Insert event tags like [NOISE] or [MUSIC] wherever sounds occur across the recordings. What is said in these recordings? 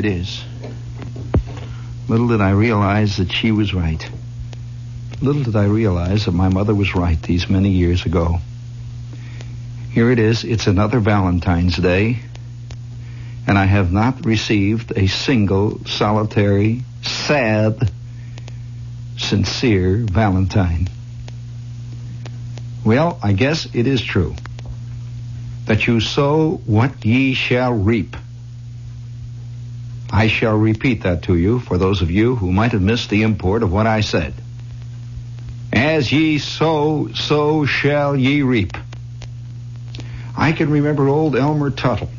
it is. Little did I realize that she was right. Little did I realize that my mother was right these many years ago. Here it is. It's another Valentine's Day. And I have not received a single solitary, sad, sincere Valentine. Well, I guess it is true that you sow what ye shall reap. I shall repeat that to you for those of you who might have missed the import of what I said. As ye sow, so shall ye reap. I can remember old Elmer Tuttle,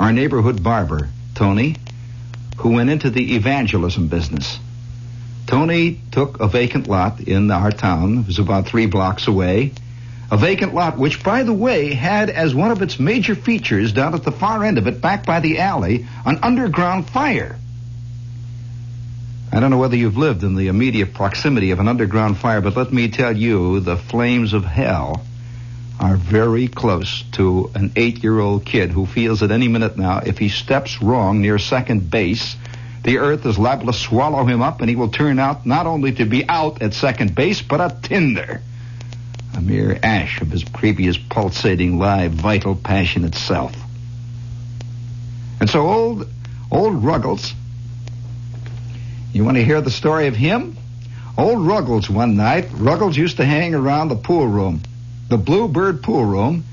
our neighborhood barber, Tony, who went into the evangelism business. Tony took a vacant lot in our town, it was about three blocks away, a vacant lot which, by the way, had as one of its major features down at the far end of it, back by the alley, an underground fire. I don't know whether you've lived in the immediate proximity of an underground fire, but let me tell you, the flames of hell are very close to an eight-year-old kid who feels at any minute now if he steps wrong near second base, the earth is liable to swallow him up and he will turn out not only to be out at second base, but a tinder. A mere ash of his previous pulsating, live, vital passion itself. And so old, old Ruggles, you want to hear the story of him? Old Ruggles one night, Ruggles used to hang around the pool room the Bluebird pool room,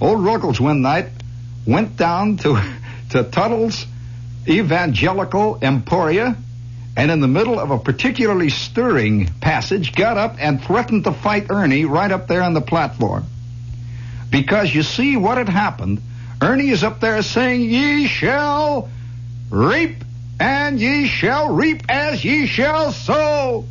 old Ruggles one night went down to, [LAUGHS] to Tuttle's Evangelical Emporia and in the middle of a particularly stirring passage got up and threatened to fight Ernie right up there on the platform. Because you see what had happened. Ernie is up there saying, Ye shall reap, and ye shall reap as ye shall sow.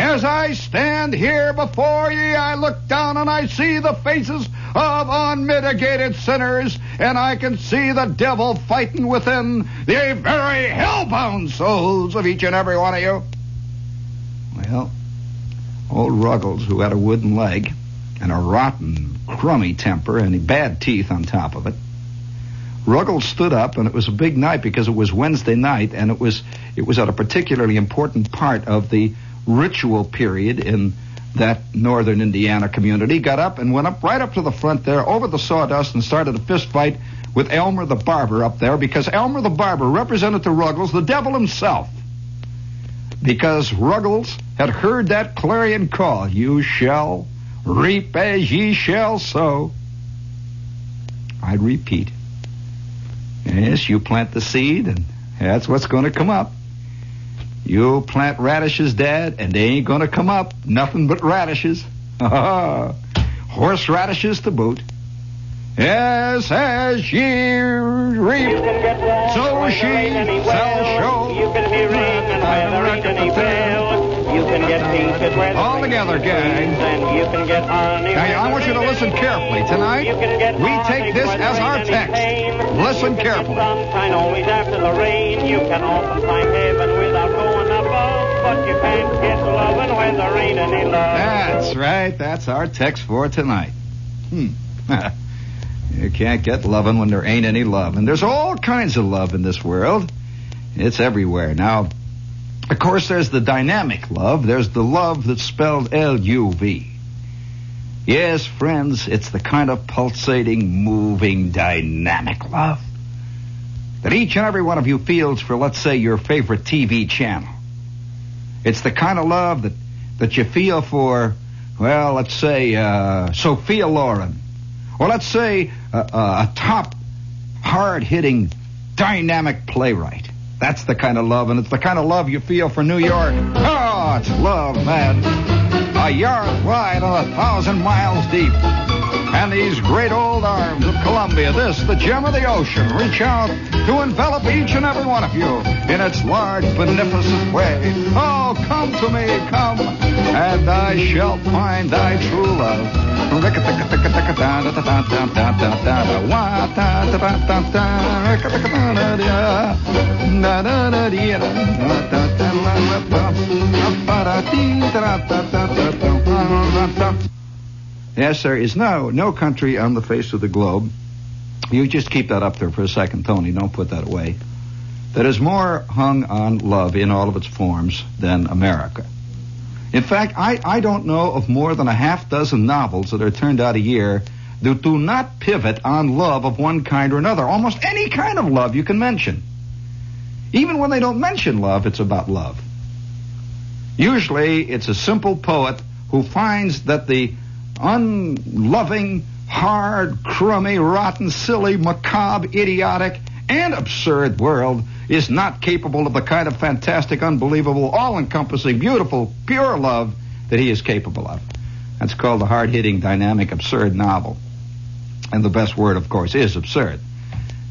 As I stand here before ye, I look down and I see the faces of unmitigated sinners, and I can see the devil fighting within the very hell-bound souls of each and every one of you. Well, old Ruggles, who had a wooden leg and a rotten, crummy temper and bad teeth on top of it, Ruggles stood up, and it was a big night because it was Wednesday night, and it was it was at a particularly important part of the ritual period in that northern Indiana community, got up and went up right up to the front there over the sawdust and started a fist fight with Elmer the barber up there because Elmer the barber represented to Ruggles the devil himself. Because Ruggles had heard that clarion call, you shall reap as ye shall sow. I'd repeat. Yes, you plant the seed and that's what's going to come up. You plant radishes, Dad, and they ain't gonna come up. Nothing but radishes. [LAUGHS] Horse radishes to boot. Yes, as ye reap, so she shall show. You can be ring and the ring any fail. You can get peaches where All together, gang. And you can get honey. Now, I want you to listen carefully. Tonight, we take this as our text. Listen carefully. Sunshine always after the rain. You can often find heaven without going above, but you can't get loving when there ain't any love. That's right. That's our text for tonight. Hmm. [LAUGHS] you can't get loving when there ain't any love. And there's all kinds of love in this world. It's everywhere. Now, of course, there's the dynamic love. There's the love that's spelled L-U-V. Yes, friends, it's the kind of pulsating, moving, dynamic love that each and every one of you feels for, let's say, your favorite TV channel. It's the kind of love that, that you feel for, well, let's say, uh, Sophia Loren. Or let's say uh, uh, a top, hard-hitting, dynamic playwright. That's the kind of love, and it's the kind of love you feel for New York. Oh, it's love, man. A yard wide and a thousand miles deep. And these great old arms of Columbia, this, the gem of the ocean, reach out to envelop each and every one of you in its large, beneficent way. Oh, come to me, come, and I shall find thy true love. Yes, there is no no country on the face of the globe. You just keep that up there for a second, Tony. Don't put that away. that is more hung on love in all of its forms than America. In fact, I, I don't know of more than a half dozen novels that are turned out a year that do not pivot on love of one kind or another. Almost any kind of love you can mention. Even when they don't mention love, it's about love. Usually, it's a simple poet who finds that the unloving, hard, crummy, rotten, silly, macabre, idiotic, and absurd world is not capable of the kind of fantastic, unbelievable, all-encompassing, beautiful, pure love that he is capable of. That's called a hard-hitting, dynamic, absurd novel. And the best word, of course, is absurd.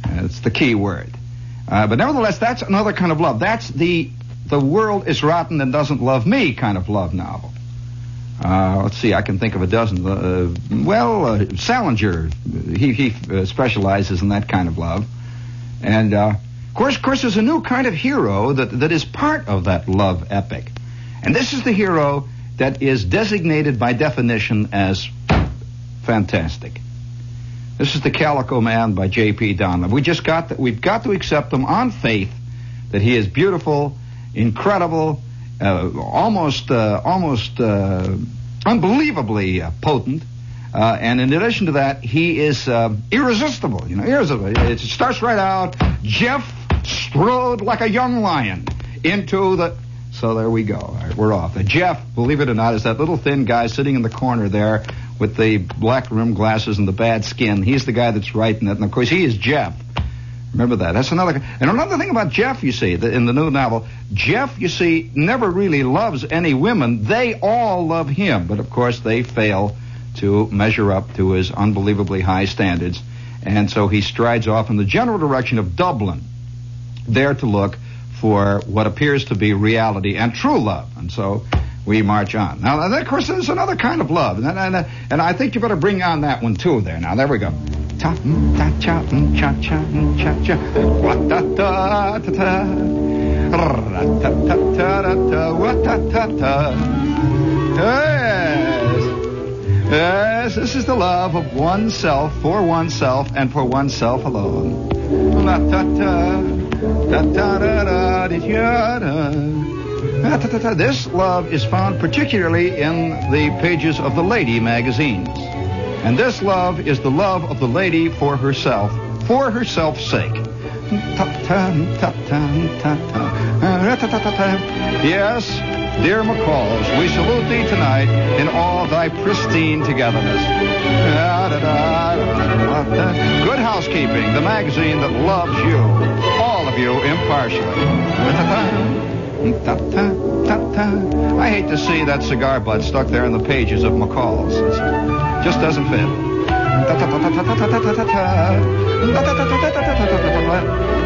Uh, it's the key word. Uh, but nevertheless, that's another kind of love. That's the the world is rotten and doesn't love me kind of love novel. Uh, let's see, I can think of a dozen. Uh, well, uh, Salinger, he, he uh, specializes in that kind of love. And, uh, of course, of course, there's a new kind of hero that, that is part of that love epic. And this is the hero that is designated by definition as fantastic. This is the Calico Man by J.P. Donald. We just got that. We've got to accept him on faith that he is beautiful, incredible, almost, uh, almost uh, unbelievably uh, potent. Uh, and in addition to that, he is uh, irresistible. You know, irresistible. It starts right out. Jeff strode like a young lion into the. So there we go. All right, we're off. Jeff, believe it or not, is that little thin guy sitting in the corner there with the black rimmed glasses and the bad skin. He's the guy that's writing it, and of course he is Jeff. Remember that. That's another. And another thing about Jeff, you see, in the new novel, Jeff, you see, never really loves any women. They all love him, but of course they fail to measure up to his unbelievably high standards. And so he strides off in the general direction of Dublin, there to look for what appears to be reality and true love. And so we march on. Now, of course, there's another kind of love. And, and, and I think you better bring on that one, too, there. Now, there we go. Ta ta mm, cha cha mm, cha mm, cha cha. Wa ta ta ta ta. Ra ta ta ta ta wa ta ta ta. Yes. Yes, this is the love of oneself, for oneself, and for oneself alone. La ta ta. Ta ta da da da. This love is found particularly in the pages of the lady magazines. And this love is the love of the lady for herself, for herself's sake. Yes, dear McCalls, we salute thee tonight in all thy pristine togetherness. Good Housekeeping, the magazine that loves you, all of you impartially. I hate to see that cigar butt stuck there in the pages of McCall's. It just doesn't fit.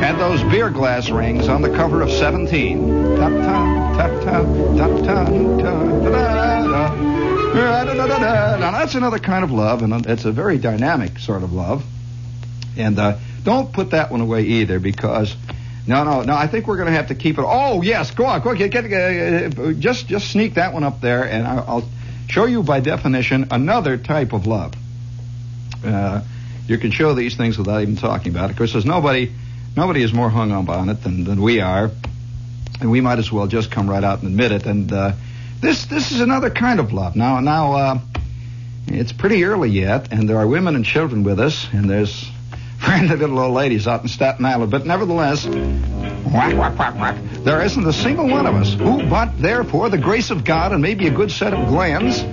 And those beer glass rings on the cover of 17. Now that's another kind of love, and it's a very dynamic sort of love. And uh, don't put that one away either, because no, no, no. I think we're going to have to keep it. Oh, yes. Go on. Go on. Get, get, get, uh, just, just sneak that one up there, and I'll show you by definition another type of love. Uh, you can show these things without even talking about it. Of course, there's nobody, nobody is more hung up on it than, than we are, and we might as well just come right out and admit it. And uh, this, this is another kind of love. Now, now, uh, it's pretty early yet, and there are women and children with us, and there's friendly little old ladies out in Staten Island. But nevertheless, whack, whack, whack, whack, there isn't a single one of us who, but therefore, the grace of God and maybe a good set of glands.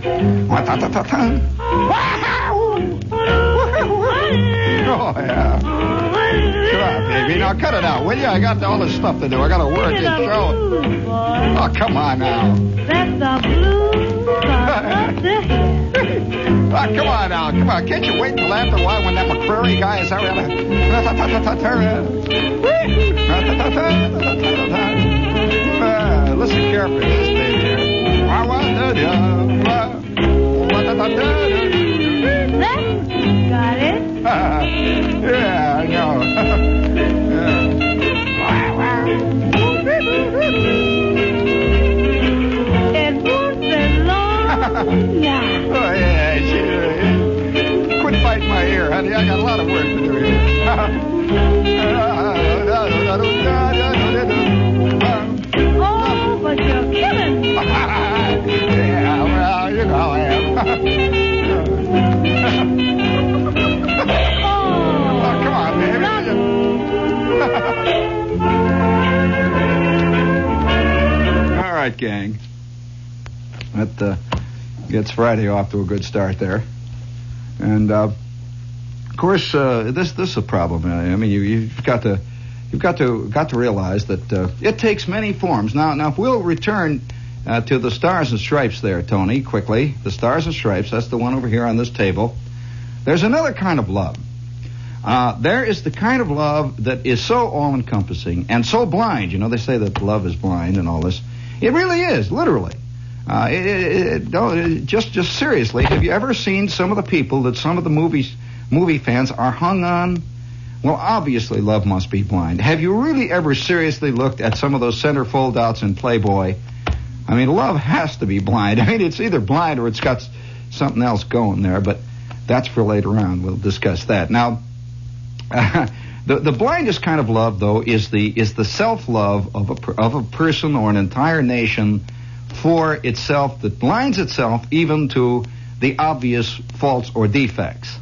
Oh, yeah. Come on, baby. Now cut it out, will you? I got all this stuff to do. I got to work and show. Oh, come on now. That's the blues on come on. Can't you wait until after a while when that McCreary guy is around? Uh, listen carefully to this baby here. Got it? [LAUGHS] yeah, I know. [LAUGHS] It gang. That uh, gets Friday off to a good start there. And uh, of course, uh, this this is a problem. I mean, you, you've got to you've got to got to realize that uh, it takes many forms. Now, now, if we'll return uh, to the stars and stripes, there, Tony, quickly. The stars and stripes. That's the one over here on this table. There's another kind of love. Uh, there is the kind of love that is so all-encompassing and so blind. You know, they say that love is blind and all this. It really is, literally. Uh, it, it, it, just, just seriously, have you ever seen some of the people that some of the movies, movie fans are hung on? Well, obviously, love must be blind. Have you really ever seriously looked at some of those center foldouts in Playboy? I mean, love has to be blind. [LAUGHS] I mean, it's either blind or it's got something else going there, but that's for later on. We'll discuss that. Now, [LAUGHS] the the blindest kind of love, though, is the is the self love of a of a person or an entire nation for itself that blinds itself even to the obvious faults or defects.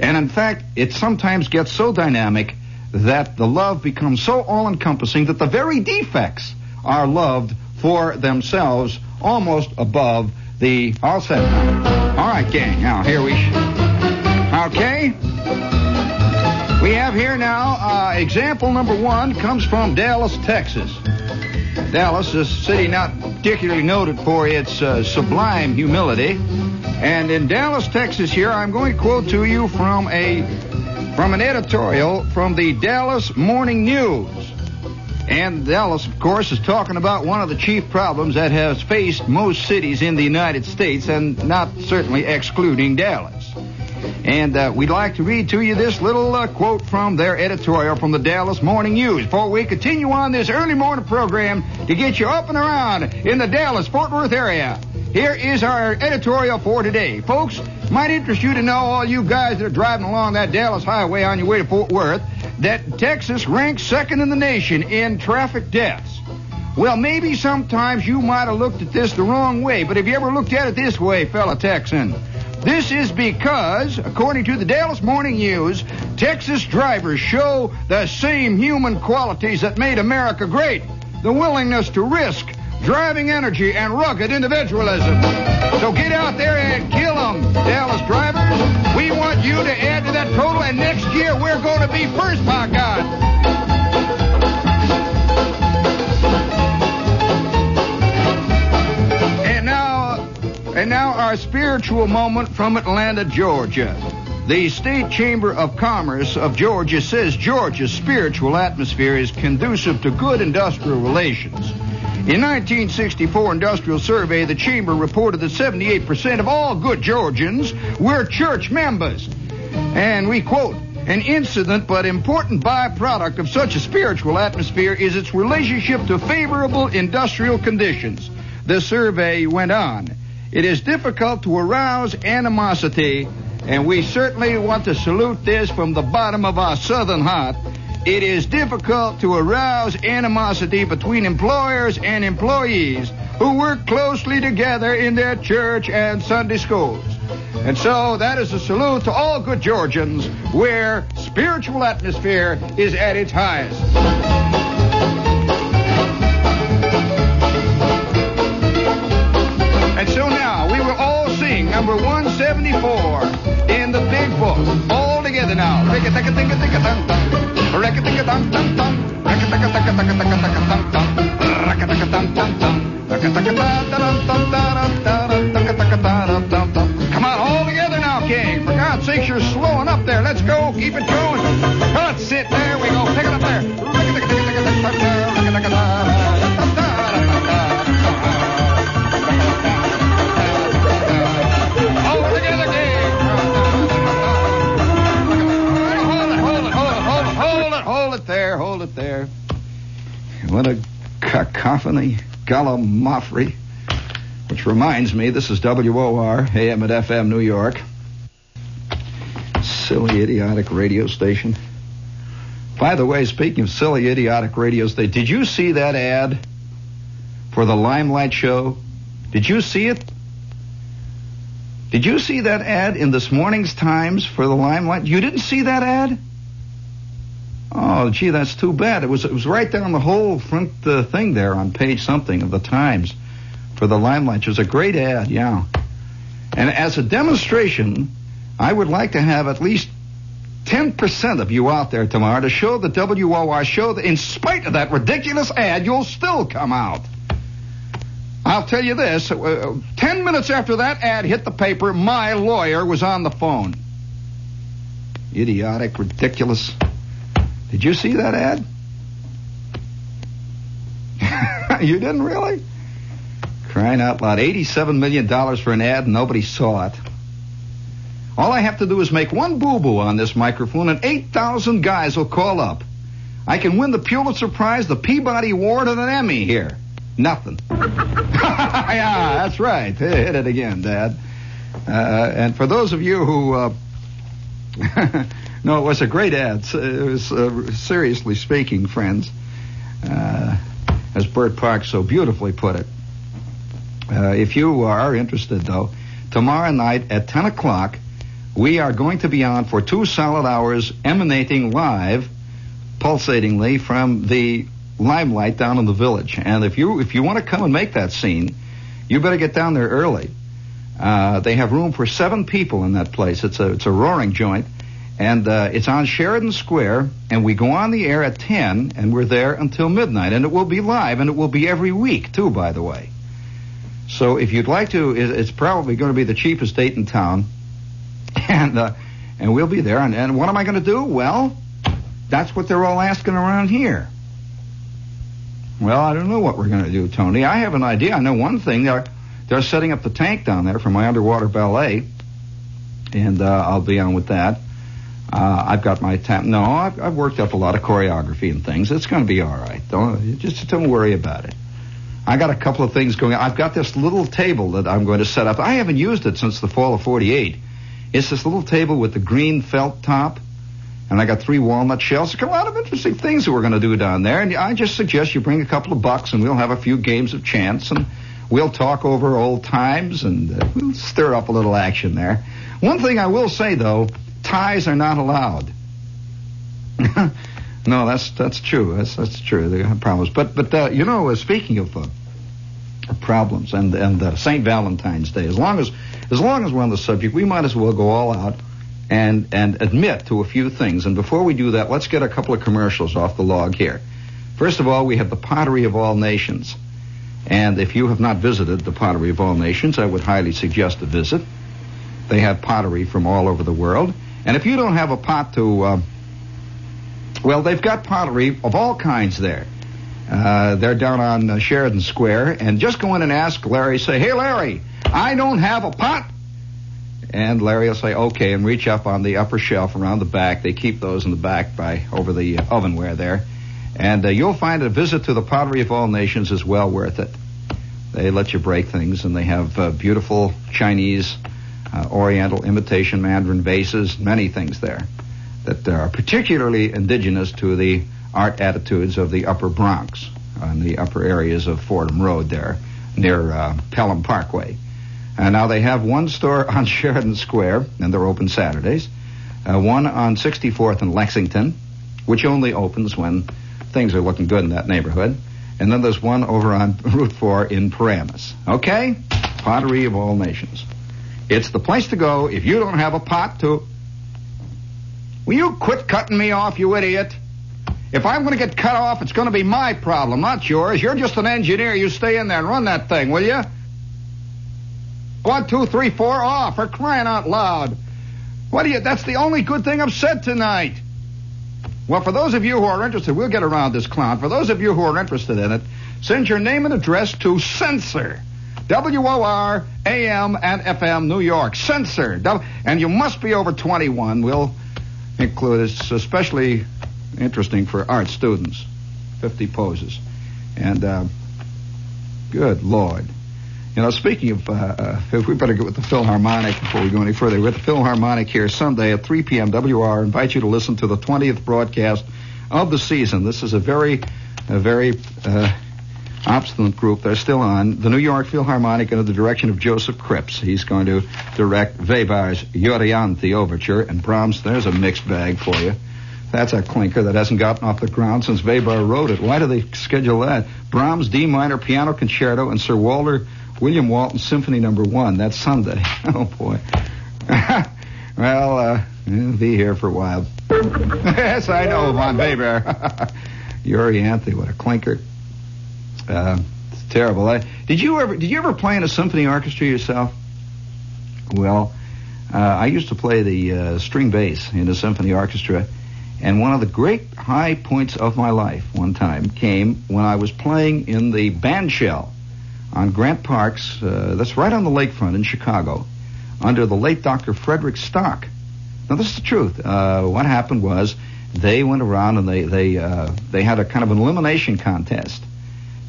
And in fact, it sometimes gets so dynamic that the love becomes so all encompassing that the very defects are loved for themselves almost above the all set. All right, gang. Now here we. Okay. We have here now uh, example number one comes from Dallas, Texas. Dallas is a city not particularly noted for its uh, sublime humility. And in Dallas, Texas, here I'm going to quote to you from a from an editorial from the Dallas Morning News. And Dallas, of course, is talking about one of the chief problems that has faced most cities in the United States, and not certainly excluding Dallas. And uh, we'd like to read to you this little uh, quote from their editorial from the Dallas Morning News before we continue on this early morning program to get you up and around in the Dallas Fort Worth area. Here is our editorial for today. Folks, might interest you to know, all you guys that are driving along that Dallas highway on your way to Fort Worth, that Texas ranks second in the nation in traffic deaths. Well, maybe sometimes you might have looked at this the wrong way, but have you ever looked at it this way, fella Texan? This is because, according to the Dallas Morning News, Texas drivers show the same human qualities that made America great the willingness to risk, driving energy, and rugged individualism. So get out there and kill them, Dallas drivers. We want you to add to that total, and next year we're going to be first, by God. And now our spiritual moment from Atlanta, Georgia. The State Chamber of Commerce of Georgia says Georgia's spiritual atmosphere is conducive to good industrial relations. In 1964 industrial survey, the chamber reported that 78% of all good Georgians were church members. And we quote, an incident but important byproduct of such a spiritual atmosphere is its relationship to favorable industrial conditions. The survey went on. It is difficult to arouse animosity, and we certainly want to salute this from the bottom of our southern heart. It is difficult to arouse animosity between employers and employees who work closely together in their church and Sunday schools. And so that is a salute to all good Georgians where spiritual atmosphere is at its highest. All sing number 174 in the big book. All together now. Come on, all together now, King. For God's sakes, you're slowing up there. Let's go. Keep it going. Let's sit. There we go. Pick What a cacophony, gallimaufry. Which reminds me, this is WOR, AM at FM, New York. Silly, idiotic radio station. By the way, speaking of silly, idiotic radio station, did you see that ad for the Limelight show? Did you see it? Did you see that ad in this morning's Times for the Limelight? You didn't see that ad? Oh, gee, that's too bad. It was it was right down the whole front uh, thing there on page something of the Times. for the Limelight. It was a great ad, yeah. And as a demonstration, I would like to have at least 10% of you out there tomorrow to show the WOR show that in spite of that ridiculous ad, you'll still come out. I'll tell you this, uh, 10 minutes after that ad hit the paper, my lawyer was on the phone. Idiotic, ridiculous. Did you see that ad? [LAUGHS] you didn't really? Crying out loud. $87 million for an ad and nobody saw it. All I have to do is make one boo-boo on this microphone and 8,000 guys will call up. I can win the Pulitzer Prize, the Peabody Award, and an Emmy here. Nothing. [LAUGHS] yeah, that's right. Hit it again, Dad. Uh, and for those of you who, uh, [LAUGHS] no, it was a great ad. It was, uh, seriously speaking, friends, uh, as Bert Park so beautifully put it. Uh, if you are interested, though, tomorrow night at 10 o'clock, we are going to be on for two solid hours, emanating live, pulsatingly from the limelight down in the village. And if you if you want to come and make that scene, you better get down there early. Uh, they have room for seven people in that place. It's a it's a roaring joint, and uh, it's on Sheridan Square. And we go on the air at ten, and we're there until midnight. And it will be live, and it will be every week too, by the way. So if you'd like to, it's probably going to be the cheapest date in town, [LAUGHS] and uh, and we'll be there. And, and what am I going to do? Well, that's what they're all asking around here. Well, I don't know what we're going to do, Tony. I have an idea. I know one thing. They're setting up the tank down there for my underwater ballet, and uh, I'll be on with that. Uh, I've got my tap. No, I've, I've worked up a lot of choreography and things. It's going to be all right. Don't just don't worry about it. I got a couple of things going. I've got this little table that I'm going to set up. I haven't used it since the fall of '48. It's this little table with the green felt top and I got three walnut shells. There's a lot of interesting things that we're going to do down there. And I just suggest you bring a couple of bucks, and we'll have a few games of chance, and we'll talk over old times, and uh, we'll stir up a little action there. One thing I will say though, ties are not allowed. [LAUGHS] no, that's that's true. That's that's true. Have problems. But but uh, you know, uh, speaking of uh, problems and and uh, Saint Valentine's Day, as long as as long as we're on the subject, we might as well go all out and and admit to a few things. And before we do that, let's get a couple of commercials off the log here. First of all, we have the Pottery of All Nations. And if you have not visited the Pottery of All Nations, I would highly suggest a visit. They have pottery from all over the world. And if you don't have a pot to, uh, well, they've got pottery of all kinds there. Uh, they're down on uh, Sheridan Square. And just go in and ask Larry, say, hey, Larry, I don't have a pot. And Larry will say, okay, and reach up on the upper shelf around the back. They keep those in the back by over the ovenware there. And uh, you'll find a visit to the Pottery of All Nations is well worth it. They let you break things, and they have uh, beautiful Chinese, uh, Oriental imitation Mandarin vases, many things there that are particularly indigenous to the art attitudes of the Upper Bronx, on the upper areas of Fordham Road there, near uh, Pelham Parkway. And now they have one store [LAUGHS] on Sheridan Square, and they're open Saturdays. Uh, one on 64th and Lexington, which only opens when things are looking good in that neighborhood. And then there's one over on [LAUGHS] Route 4 in Paramus. Okay? Pottery of all nations. It's the place to go if you don't have a pot to. Will you quit cutting me off, you idiot? If I'm going to get cut off, it's going to be my problem, not yours. You're just an engineer. You stay in there and run that thing, will you? One, two, three, four, off for crying out loud. What do you, that's the only good thing I've said tonight. Well, for those of you who are interested, we'll get around this clown. For those of you who are interested in it, send your name and address to Censor. W-O-R, A-M, and F-M, New York. Censor. And you must be over 21. We'll include, it's especially interesting for art students. 50 poses. And, uh, good Lord. You know, speaking of, uh, uh, we better get with the Philharmonic before we go any further. We're at the Philharmonic here Sunday at 3 p.m. WR. Invite you to listen to the 20th broadcast of the season. This is a very, a very uh, obstinate group. They're still on. The New York Philharmonic under the direction of Josef Krips. He's going to direct Weber's Euryanthe Overture and Brahms. There's a mixed bag for you. That's a clinker that hasn't gotten off the ground since Weber wrote it. Why do they schedule that? Brahms D minor piano concerto and Sir Walter William Walton Symphony Number One. That's Sunday. [LAUGHS] Oh boy. [LAUGHS] well, uh, will be here for a while. [LAUGHS] yes, I know, Von Weber. Euryanthe, what a clinker. Uh, it's terrible. I, did you ever did you ever play in a symphony orchestra yourself? Well, uh, I used to play the uh, string bass in a symphony orchestra, and one of the great high points of my life one time came when I was playing in the bandshell on Grant Parks. Uh, that's right on the lakefront in Chicago, under the late Dr. Frederick Stock. Now, this is the truth. Uh, what happened was they went around and they they uh, they had a kind of an elimination contest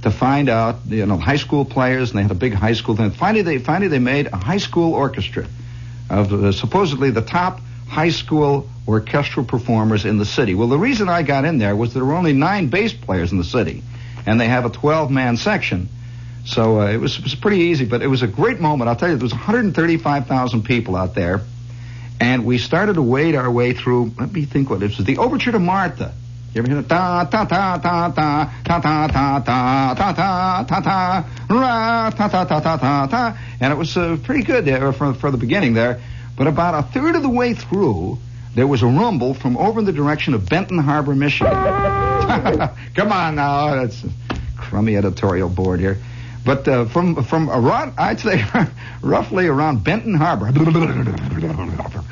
to find out you know high school players, and they had a big high school thing. Finally, they finally they made a high school orchestra of uh, supposedly the top high school orchestral performers in the city. Well, the reason I got in there was there were only nine bass players in the city, and they have a 12-man section. So uh, it, was, it was pretty easy, but it was a great moment. I'll tell you, there was 135,000 people out there, and we started to wade our way through. Let me think what it was. The Overture to Martha. You ever hear it? Ta ta ta ta ta ta ta ta ta ta ta ta ta ra ta ta ta ta ta ta, and it was uh, pretty good there for for the beginning there. But about a third of the way through, there was a rumble from over in the direction of Benton Harbor, Michigan. Come on now, that's a crummy editorial board here. But uh, from from around, I'd say [LAUGHS] roughly around Benton Harbor, [LAUGHS]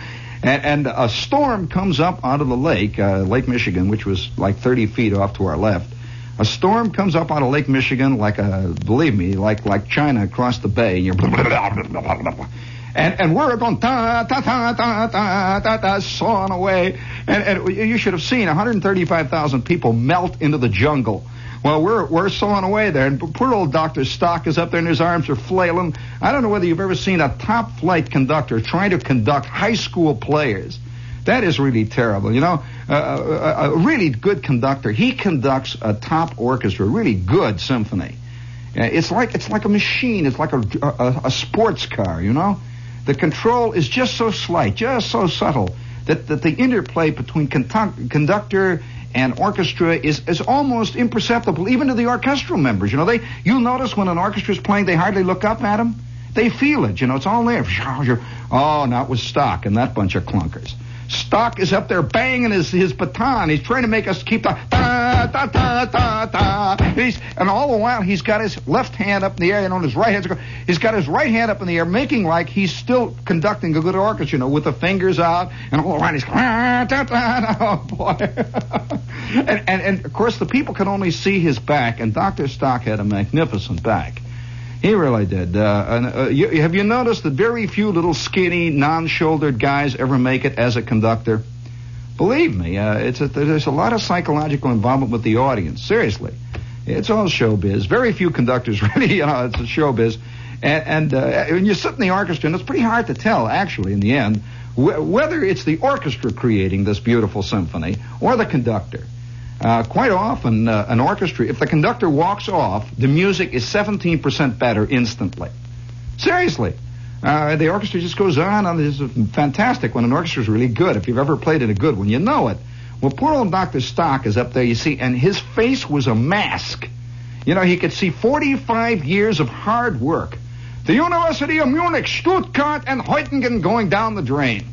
and, and a storm comes up out of the lake, uh, Lake Michigan, which was like 30 feet off to our left. A storm comes up out of Lake Michigan, like a believe me, like like China across the bay. You're [LAUGHS] and and we're going ta ta ta ta ta ta ta sawing away, and, and you should have seen 135,000 people melt into the jungle. Well, we're we're sawing away there, and poor old Doctor Stock is up there, and his arms are flailing. I don't know whether you've ever seen a top flight conductor trying to conduct high school players. That is really terrible. You know, uh, a, a really good conductor. He conducts a top orchestra, really good symphony. Uh, It's like it's like a machine. It's like a, a, a sports car. You know, the control is just so slight, just so subtle that, that the interplay between conduct, conductor and orchestra is, is almost imperceptible, even to the orchestral members. You know, they you'll notice when an orchestra is playing, they hardly look up at them. They feel it. You know, it's all there. Oh, not with Stock and that bunch of clunkers. Stock is up there banging his, his baton. He's trying to make us keep the da da da da. And, he's, and all the while he's got his left hand up in the air, and on his right hand, he's got his right hand up in the air, making like he's still conducting a good orchestra, you know, with the fingers out, and all around he's going, da, da, da. oh boy. [LAUGHS] and, and and of course the people can only see his back, and Doctor Stock had a magnificent back. He really did. Uh, and, uh, you, have you noticed that very few little skinny, non-shouldered guys ever make it as a conductor? Believe me, uh, it's a, there's a lot of psychological involvement with the audience. Seriously, it's all showbiz. Very few conductors [LAUGHS] really, you know, it's a showbiz. And, and uh, when you sit in the orchestra, and it's pretty hard to tell, actually, in the end, wh- whether it's the orchestra creating this beautiful symphony or the conductor. Uh, quite often, uh, an orchestra, if the conductor walks off, the music is 17% better instantly. Seriously. Uh, the orchestra just goes on, and it's fantastic when an orchestra is really good. If you've ever played in a good one, you know it. Well, poor old Dr. Stock is up there, you see, and his face was a mask. You know, he could see 45 years of hard work. The University of Munich, Stuttgart, and Heutingen going down the drain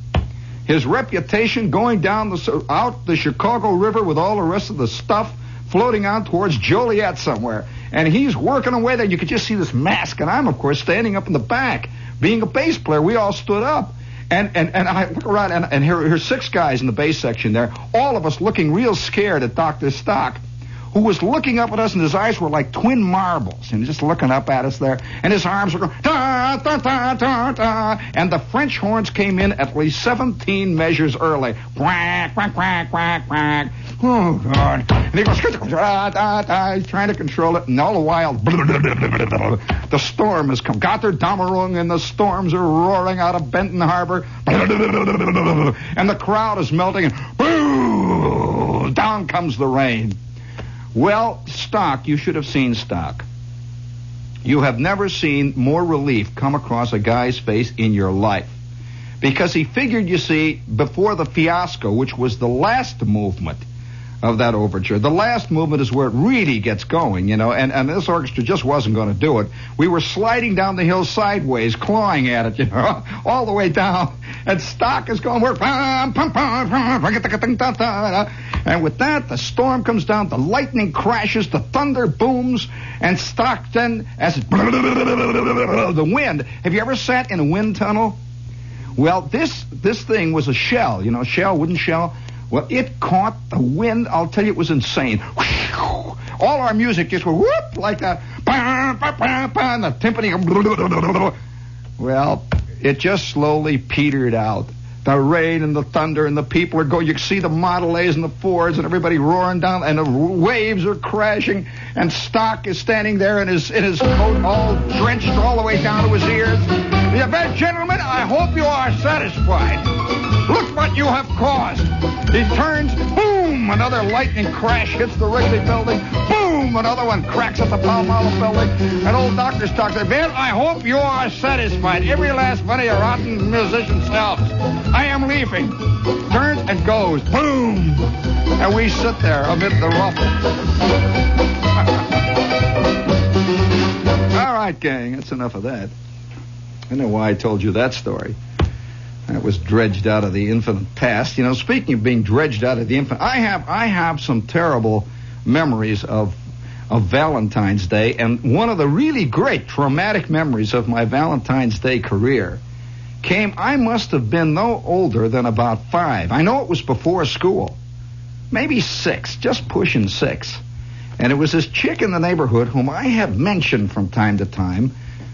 his reputation going down the out the Chicago River with all the rest of the stuff floating out towards Joliet somewhere. And he's working away there. You could just see this mask, and I'm of course standing up in the back. Being a bass player, we all stood up. And and, and I look around and, and here, here's six guys in the bass section there, all of us looking real scared at Dr. Stock who was looking up at us, and his eyes were like twin marbles, and just looking up at us there, and his arms were going da da da da da, and the French horns came in at least 17 measures early. Quack quack quack quack quack. Oh God! And he goes da da da. He's trying to control it, and all the while, the storm has come. Gotterdammerung, and the storms are roaring out of Benton Harbor, and the crowd is melting, and! Down comes the rain. Well, Stock, you should have seen Stock. You have never seen more relief come across a guy's face in your life. Because he figured, you see, before the fiasco, which was the last movement of that overture. The last movement is where it really gets going, you know, and, and this orchestra just wasn't going to do it. We were sliding down the hill sideways, clawing at it, [LAUGHS] you know, all the way down. And Stock is going, and with that, the storm comes down, the lightning crashes, the thunder booms, and Stock then, as [LAUGHS] the wind. Have you ever sat in a wind tunnel? Well, this, this thing was a shell, you know, shell, wooden shell. Well, it caught the wind. I'll tell you, it was insane. All our music just went whoop like that. And the timpani. Well, it just slowly petered out. The rain and the thunder and the people are going. You see the Model A's and the Fords and everybody roaring down, and the waves are crashing. And Stock is standing there in his in his coat, all drenched all the way down to his ears. Yeah, gentlemen, I hope you are satisfied. Look what you have caused. He turns, boom, another lightning crash hits the Wrigley building. Boom, another one cracks at the Palmolive building. And old Dr. Stock said, Ben, I hope you are satisfied. Every last one of your rotten musicians helps. I am leaving. Turns and goes. Boom. And we sit there amid the ruffle. [LAUGHS] All right, gang, that's enough of that. I know why I told you that story. That was dredged out of the infinite past. You know, speaking of being dredged out of the infinite, I have I have some terrible memories of of Valentine's Day, and one of the really great traumatic memories of my Valentine's Day career came. I must have been no older than about five. I know it was before school, maybe six, just pushing six. And it was this chick in the neighborhood whom I have mentioned from time to time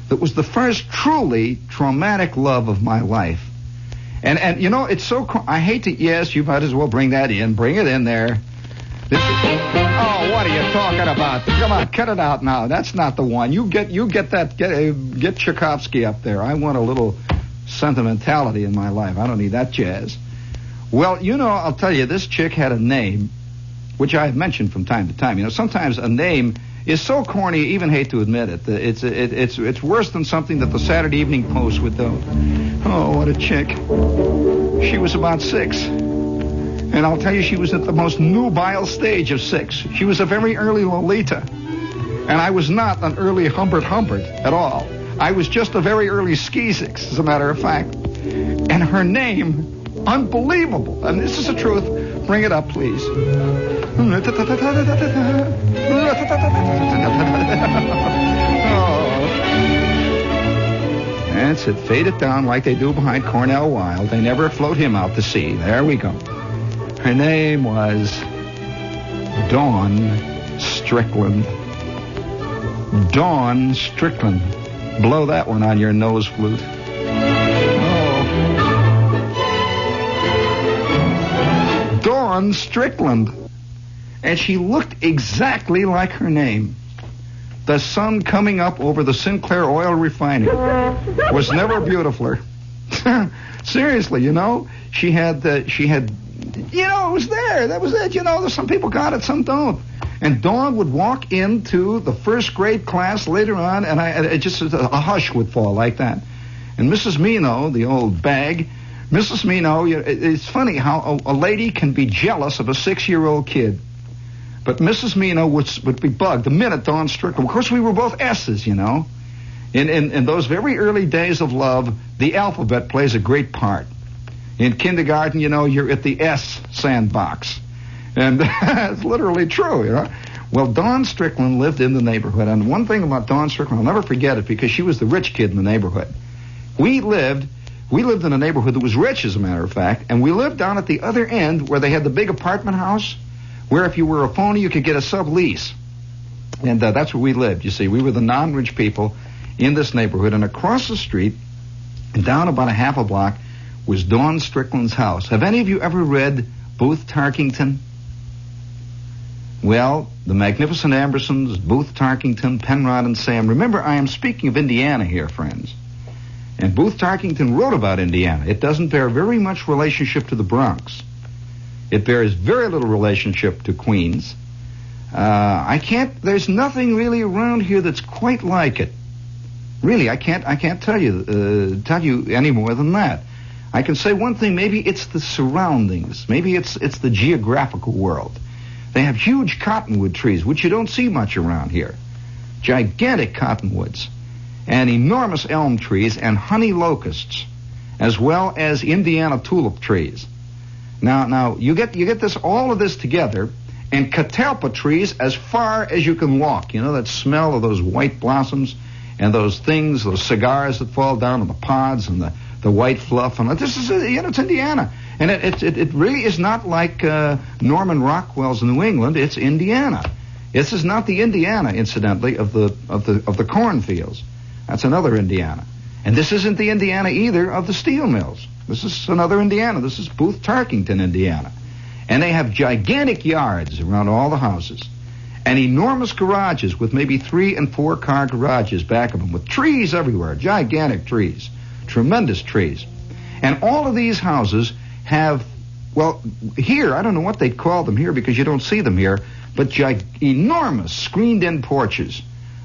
that was the first truly traumatic love of my life. And and you know, it's so. I hate to. Yes, you might as well bring that in. Bring it in there. This is, oh, what are you talking about? Come on, cut it out now. That's not the one. You get you get that get uh, get Tchaikovsky up there. I want a little sentimentality in my life. I don't need that jazz. Well, you know, I'll tell you, this chick had a name, which I've mentioned from time to time. You know, sometimes a name is so corny, you even hate to admit it. It's it, it's it's worse than something that the Saturday Evening Post would do. Oh, what a chick! She was about six, and I'll tell you, she was at the most nubile stage of six. She was a very early Lolita, and I was not an early Humbert Humbert at all. I was just a very early Skeezix, as a matter of fact. And her name, unbelievable. And this is the truth. Bring it up, please. [LAUGHS] That's it. Fade it down like they do behind Cornel Wilde. They never float him out to sea. There we go. Her name was Dawn Strickland. Dawn Strickland. Blow that one on your nose flute. Dawn Strickland. And she looked exactly like her name. The sun coming up over the Sinclair oil refinery was never beautifuler. [LAUGHS] Seriously, you know, she had the, she had, you know, it was there. That was it. You know, some people got it, some don't. And Dawn would walk into the first grade class later on, and I, it just a hush would fall like that. And Mrs. Mino, the old bag, Mrs. Mino, it's funny how a, lady can be jealous of a six-year-old kid. But Mrs. Mino would, would be bugged the minute Dawn Strickland. Of course, we were both S's, you know. In, in, in those very early days of love, the alphabet plays a great part. In kindergarten, you know, you're at the S sandbox. And [LAUGHS] it's literally true, you know. Well, Dawn Strickland lived in the neighborhood. And one thing about Dawn Strickland, I'll never forget it because she was the rich kid in the neighborhood. We lived, we lived in a neighborhood that was rich, as a matter of fact, and we lived down at the other end where they had the big apartment house where if you were a phony, you could get a sublease. And uh, that's where we lived, you see. We were the non-rich people in this neighborhood. And across the street, down about a half a block, was Dawn Strickland's house. Have any of you ever read Booth Tarkington? Well, the Magnificent Ambersons, Booth Tarkington, Penrod, and Sam. Remember, I am speaking of Indiana here, friends. And Booth Tarkington wrote about Indiana. It doesn't bear very much relationship to the Bronx. It bears very little relationship to Queens. Uh, I can't. There's nothing really around here that's quite like it. Really, I can't. I can't tell you uh, tell you any more than that. I can say one thing. Maybe it's the surroundings. Maybe it's it's the geographical world. They have huge cottonwood trees, which you don't see much around here. Gigantic cottonwoods, and enormous elm trees, and honey locusts, as well as Indiana tulip trees. Now, now you get you get this all of this together, and catalpa trees as far as you can walk. You know that smell of those white blossoms and those things, those cigars that fall down on the pods and the, the white fluff. And this is you know it's Indiana, and it it, it really is not like uh, Norman Rockwell's New England. It's Indiana. This is not the Indiana, incidentally, of the of the of the cornfields. That's another Indiana. And this isn't the Indiana either of the steel mills. This is another Indiana. This is Booth Tarkington, Indiana. And they have gigantic yards around all the houses. And enormous garages with maybe three and four car garages back of them with trees everywhere, gigantic trees, tremendous trees. And all of these houses have, well, here, I don't know what they'd call them here because you don't see them here, but gig- enormous screened in porches.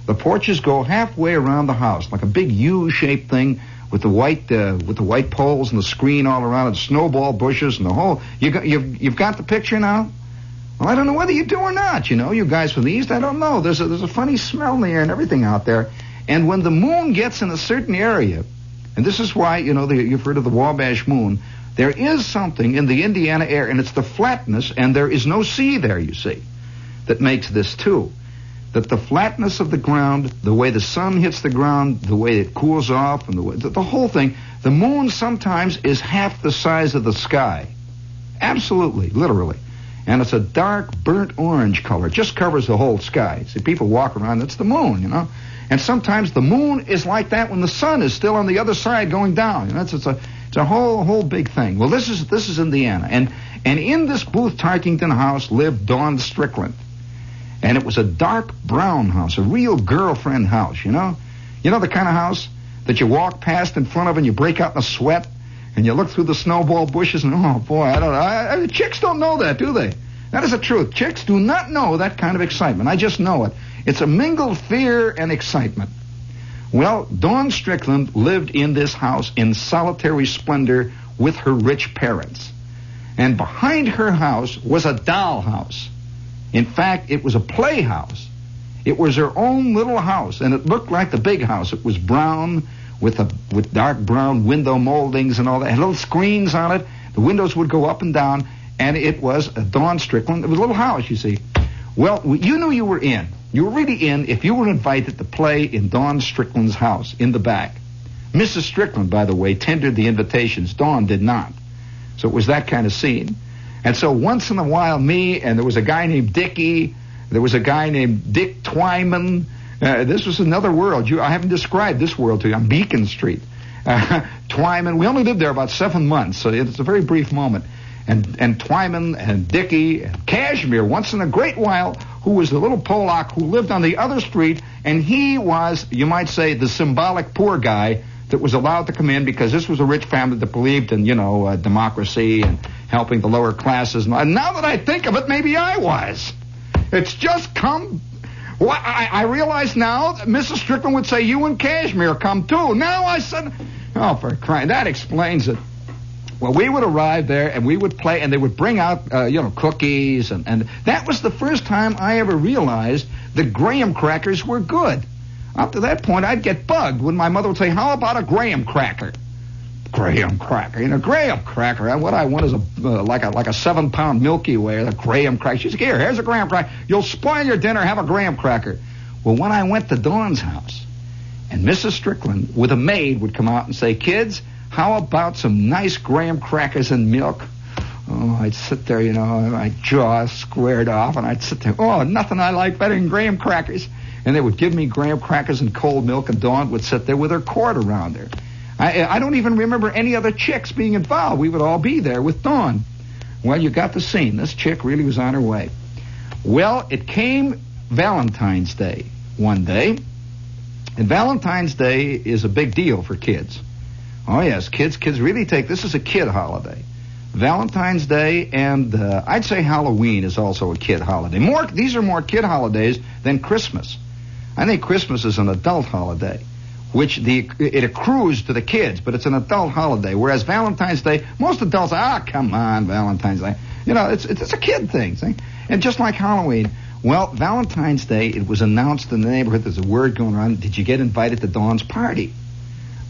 The porches go halfway around the house, like a big U-shaped thing with the white uh, with the white poles and the screen all around it, snowball bushes and the whole. You got, you've you've got the picture now. Well, I don't know whether you do or not. You know, you guys from the east, I don't know. There's a there's a funny smell in the air and everything out there. And when the moon gets in a certain area, and this is why you know the, you've heard of the Wabash Moon. There is something in the Indiana air, and it's the flatness, and there is no sea there. You see, that makes this too that the flatness of the ground, the way the sun hits the ground, the way it cools off, and the, way, the, the whole thing, the moon sometimes is half the size of the sky. Absolutely, literally. And it's a dark, burnt orange color. It just covers the whole sky. See, people walk around, it's the moon, you know. And sometimes the moon is like that when the sun is still on the other side going down. You know, it's, it's a it's a whole whole big thing. Well, this is this is Indiana, and and in this Booth Tarkington house lived Dawn Strickland and it was a dark brown house, a real girlfriend house, you know? You know the kind of house that you walk past in front of and you break out in a sweat and you look through the snowball bushes and oh boy, I don't know. I, I, chicks don't know that, do they? That is the truth. Chicks do not know that kind of excitement. I just know it. It's a mingled fear and excitement. Well, Dawn Strickland lived in this house in solitary splendor with her rich parents. And behind her house was a doll house. In fact, it was a playhouse. It was her own little house, and it looked like the big house. It was brown with a with dark brown window moldings and all that. It had little screens on it. The windows would go up and down, and it was a Dawn Strickland. It was a little house, you see. Well, you knew you were in. You were really in if you were invited to play in Dawn Strickland's house in the back. Mrs. Strickland, by the way, tendered the invitations. Dawn did not. So it was that kind of scene. And so once in a while, me and there was a guy named Dickie, there was a guy named Dick Twyman. Uh, this was another world. You, I haven't described this world to you on Beacon Street. Uh, [LAUGHS] Twyman, we only lived there about seven months, so it's a very brief moment. And and Twyman and Dickie and Cashmere, once in a great while, who was the little Polak who lived on the other street, and he was, you might say, the symbolic poor guy that was allowed to come in because this was a rich family that believed in, you know, uh, democracy and helping the lower classes. And now that I think of it, maybe I was. It's just come. Well, I, I realize now that Mrs. Strickland would say you and Cashmere come too. Now I said, oh, for crying, that explains it. Well, we would arrive there and we would play, and they would bring out, uh, you know, cookies, and, and that was the first time I ever realized the graham crackers were good. Up to that point, I'd get bugged when my mother would say, "How about a graham cracker?" Graham cracker, you know, graham cracker. What I want is a uh, like a like a seven pound Milky Way, a graham cracker. She's like, "Here, here's a graham cracker. You'll spoil your dinner. Have a graham cracker." Well, when I went to Dawn's house, and Mrs. Strickland with a maid would come out and say, "Kids, how about some nice graham crackers and milk?" Oh, I'd sit there, you know, my jaw squared off, and I'd sit there. Oh, nothing I like better than graham crackers and they would give me graham crackers and cold milk, and Dawn would sit there with her cord around her. I, I don't even remember any other chicks being involved. We would all be there with Dawn. Well, you got the scene. This chick really was on her way. Well, it came Valentine's Day one day, and Valentine's Day is a big deal for kids. Oh yes, kids, kids really take this is a kid holiday. Valentine's Day and uh, I'd say Halloween is also a kid holiday. More, these are more kid holidays than Christmas. I think Christmas is an adult holiday, which the it accrues to the kids, but it's an adult holiday. Whereas Valentine's Day, most adults, ah, come on, Valentine's Day. You know, it's it's, a kid thing. See? And just like Halloween, well, Valentine's Day, it was announced in the neighborhood. There's a word going around. Did you get invited to Dawn's party?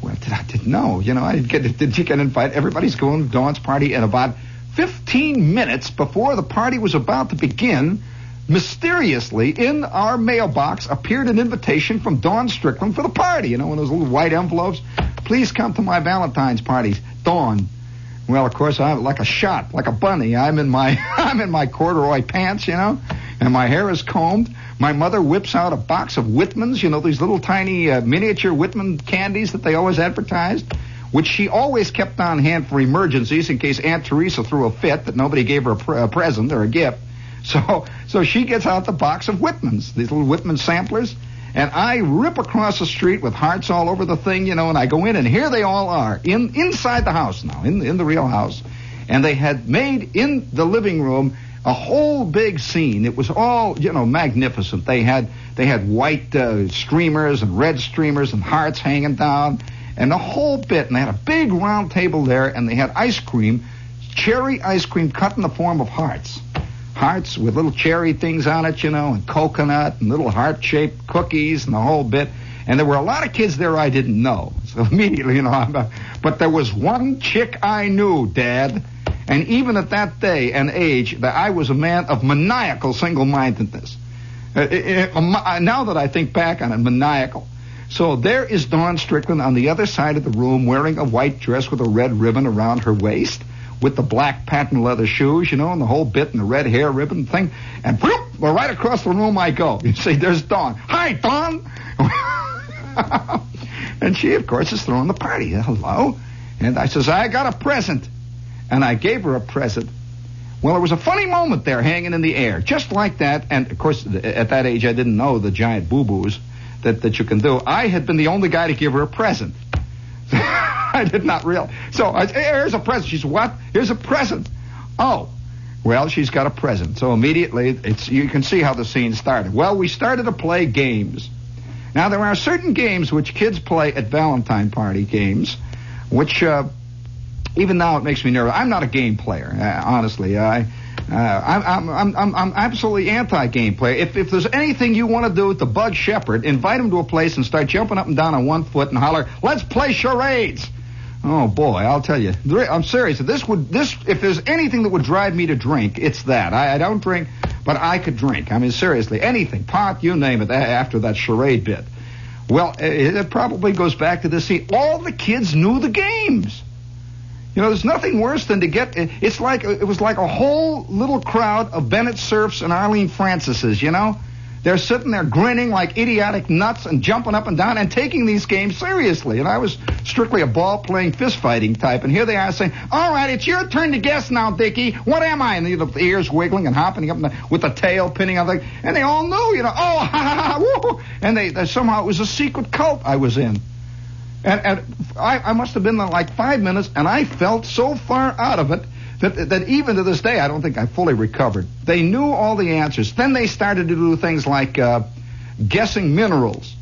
Well, did I didn't know. You know, I didn't get. Did you get invited? Everybody's going to Dawn's party, and about 15 minutes before the party was about to begin, mysteriously in our mailbox appeared an invitation from Dawn Strickland for the party. You know, in those little white envelopes. Please come to my Valentine's parties, Dawn. Well, of course, I'm like a shot, like a bunny. I'm in my [LAUGHS] I'm in my corduroy pants, you know, and my hair is combed. My mother whips out a box of Whitmans, you know, these little tiny uh, miniature Whitman candies that they always advertised, which she always kept on hand for emergencies in case Aunt Teresa threw a fit that nobody gave her a, pre- a present or a gift. [LAUGHS] So, so she gets out the box of Whitmans, these little Whitman samplers, and I rip across the street with hearts all over the thing, you know, and I go in, and here they all are in inside the house now, in in the real house, and they had made in the living room a whole big scene. It was all, you know, magnificent. They had they had white uh, streamers and red streamers and hearts hanging down, and the whole bit. And they had a big round table there, and they had ice cream, cherry ice cream cut in the form of hearts. Hearts with little cherry things on it, you know, and coconut and little heart-shaped cookies and the whole bit. And there were a lot of kids there I didn't know. [LAUGHS] So immediately, you know, I'm, but there was one chick I knew, Dad. And even at that day and age, that I was a man of maniacal single-mindedness. Uh, uh, uh, now that I think back on it, maniacal. So there is Dawn Strickland on the other side of the room wearing a white dress with a red ribbon around her waist, with the black patent leather shoes, you know, and the whole bit and the red hair ribbon thing. And whoop, well, right across the room I go. [LAUGHS] You see, there's Dawn. Hi, Dawn. [LAUGHS] and she, of course, is throwing the party. Hello. And I says, I got a present. And I gave her a present. Well, there was a funny moment there hanging in the air, just like that. And of course, at that age, I didn't know the giant boo boos that, that you can do. I had been the only guy to give her a present. [LAUGHS] I did not realize. So I, here's a present. She said, "What? Here's a present." Oh, well, she's got a present. So immediately, it's you can see how the scene started. Well, we started to play games. Now there are certain games which kids play at Valentine party games, which uh, even now it makes me nervous. I'm not a game player, uh, honestly. I. Uh, I'm, I'm, I'm, I'm absolutely anti-game player. If, if there's anything you want to do with the Bud Shepherd, invite him to a place and start jumping up and down on one foot and holler, "Let's play charades!" Oh boy, I'll tell you. I'm serious. This would this if there's anything that would drive me to drink, it's that. I, I don't drink, but I could drink. I mean, seriously, anything, pot, you name it. After that charade bit, well, it, it probably goes back to this. See, all the kids knew the games. You know, there's nothing worse than to get. It's like it was like a whole little crowd of Bennett Cerfs and Arlene Francises. You know, they're sitting there grinning like idiotic nuts and jumping up and down and taking these games seriously. And I was strictly a ball playing fist fighting type. And here they are saying, "All right, it's your turn to guess now, Dickie. What am I?" And the, the ears wiggling and hopping up the, with the tail pinning up. Like, and they all knew, you know, oh, [LAUGHS] ha ha ha, woo. And they, they somehow it was a secret cult I was in. And, and I, I must have been there like five minutes, and I felt so far out of it that, that even to this day, I don't think I fully recovered. They knew all the answers. Then they started to do things like uh, guessing minerals.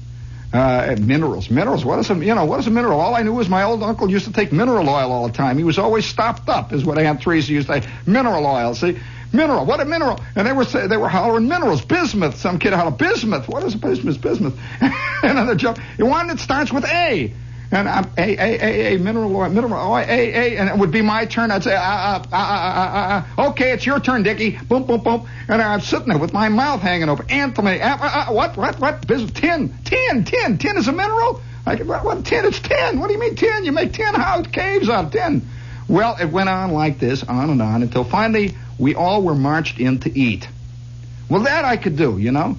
Uh, minerals, minerals. What is a you know what is a mineral? All I knew was my old uncle used to take mineral oil all the time. He was always stopped up, is what Aunt Teresa used to say. Mineral oil. See, mineral. What a mineral! And they were say, they were hollering minerals. Bismuth. Some kid hollered bismuth. What is a bismuth? Bismuth. [LAUGHS] Another joke. One that starts with A. And I'm a a a a mineral oil, mineral oil, a a, and it would be my turn. I'd say, uh, uh, uh, uh, uh, okay, it's your turn, Dickie. Boom, boom, boom. And I'm sitting there with my mouth hanging open. Anthony, uh, uh, what, what, what? Business? Tin, tin, tin, tin is a mineral. I could, what, what tin? It's tin. What do you mean tin? You make tin house caves out of tin. Well, it went on like this, on and on, until finally we all were marched in to eat. Well, that I could do, you know.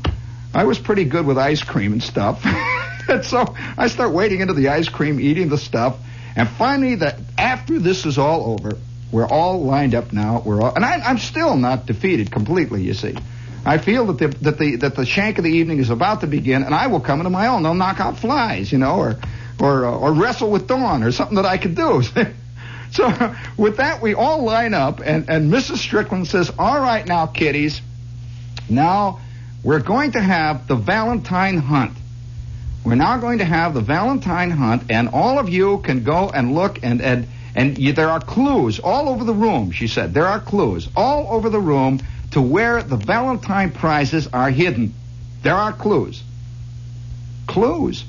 I was pretty good with ice cream and stuff. [LAUGHS] and [LAUGHS] so I start wading into the ice cream, eating the stuff, and finally, that after this is all over, we're all lined up now. We're all, and I, I'm still not defeated completely. You see, I feel that the that the that the shank of the evening is about to begin, and I will come into my own. They'll knock out flies, you know, or or uh, or wrestle with Dawn, or something that I could do. [LAUGHS] so with that, we all line up, and and Mrs. Strickland says, "All right, now, kiddies, now." We're going to have the Valentine hunt. We're now going to have the Valentine hunt, and all of you can go and look and and and you, there are clues all over the room. She said there are clues all over the room to where the Valentine prizes are hidden. There are clues. Clues.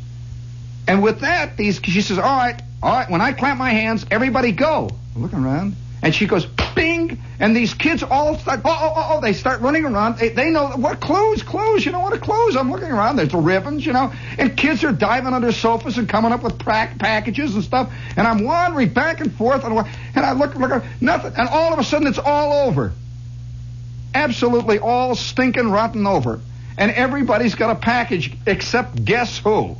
And with that, these she says, "All right, all right. When I clap my hands, everybody go." Looking around, and she goes, "Bing!" And these kids all start, oh, oh, oh, oh, they start running around. They, they know what clues, clues. You know what a clues? I'm looking around. There's the ribbons, you know, and kids are diving under sofas and coming up with pra- packages and stuff. And I'm wandering back and forth, and, and I look, look, nothing. And all of a sudden, it's all over. Absolutely all stinking rotten over. And everybody's got a package except guess who?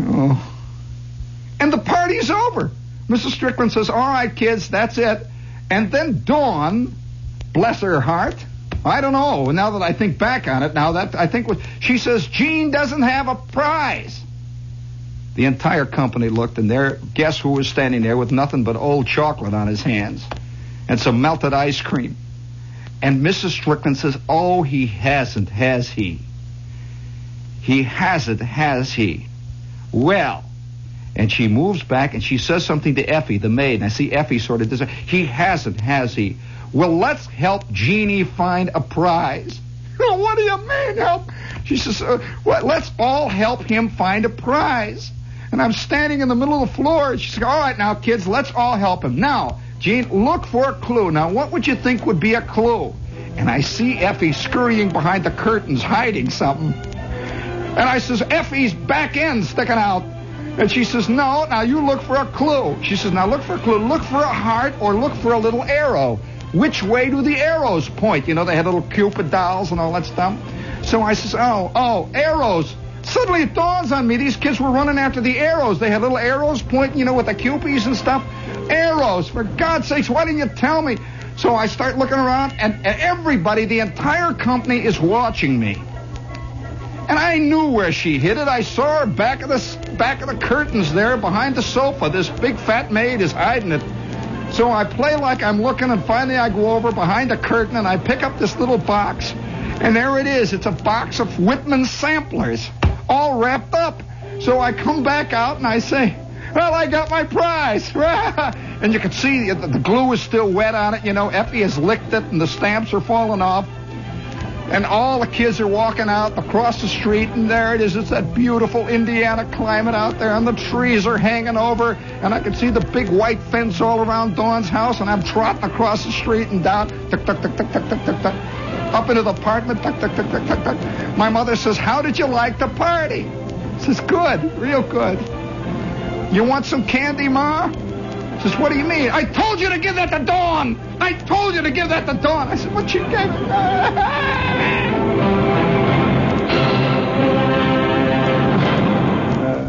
Oh. And the party's over. Mrs. Strickland says, All right, kids, that's it. And then Dawn, bless her heart, I don't know. Now that I think back on it, now that I think what she says, Jean doesn't have a prize. The entire company looked, and there, guess who was standing there with nothing but old chocolate on his hands and some melted ice cream. And Mrs. Strickland says, Oh, he hasn't, has he? He hasn't, has he? Well, and she moves back and she says something to Effie, the maid. And I see Effie sort of does. He hasn't, has he? Well, let's help Jeannie find a prize. [LAUGHS] What do you mean help? She says, uh, well, let's all help him find a prize. And I'm standing in the middle of the floor. And she says, all right, now, kids, let's all help him. Now, Jean, look for a clue. Now, what would you think would be a clue? And I see Effie scurrying behind the curtains, hiding something. And I says, Effie's back end sticking out. And she says, No, now you look for a clue. She says, Now look for a clue. Look for a heart or look for a little arrow. Which way do the arrows point? You know, they had little Cupid dolls and all that stuff. So I says, Oh, oh, arrows. Suddenly it dawns on me these kids were running after the arrows. They had little arrows pointing, you know, with the Kewpies and stuff. Arrows. For God's sakes, why didn't you tell me? So I start looking around, and, and everybody, the entire company is watching me. And I knew where she hid it. I saw her back of the back of the curtains there behind the sofa. This big fat maid is hiding it. So I play like I'm looking, and finally I go over behind the curtain and I pick up this little box, and there it is. It's a box of Whitman samplers, all wrapped up. So I come back out and I say, "Well, I got my prize!" [LAUGHS] and you can see the, the glue is still wet on it. You know, Effie has licked it, and the stamps are falling off and all the kids are walking out across the street, and there it is. It's that beautiful Indiana climate out there, and the trees are hanging over, and I can see the big white fence all around Dawn's house, and I'm trotting across the street and down, up into the apartment, tuck. My mother says, "How did you like the party?" Says, "Good, real good." You want some candy, Ma? Says, what do you mean? I told you to give that to Dawn. I told you to give that to Dawn. I said, what you gave?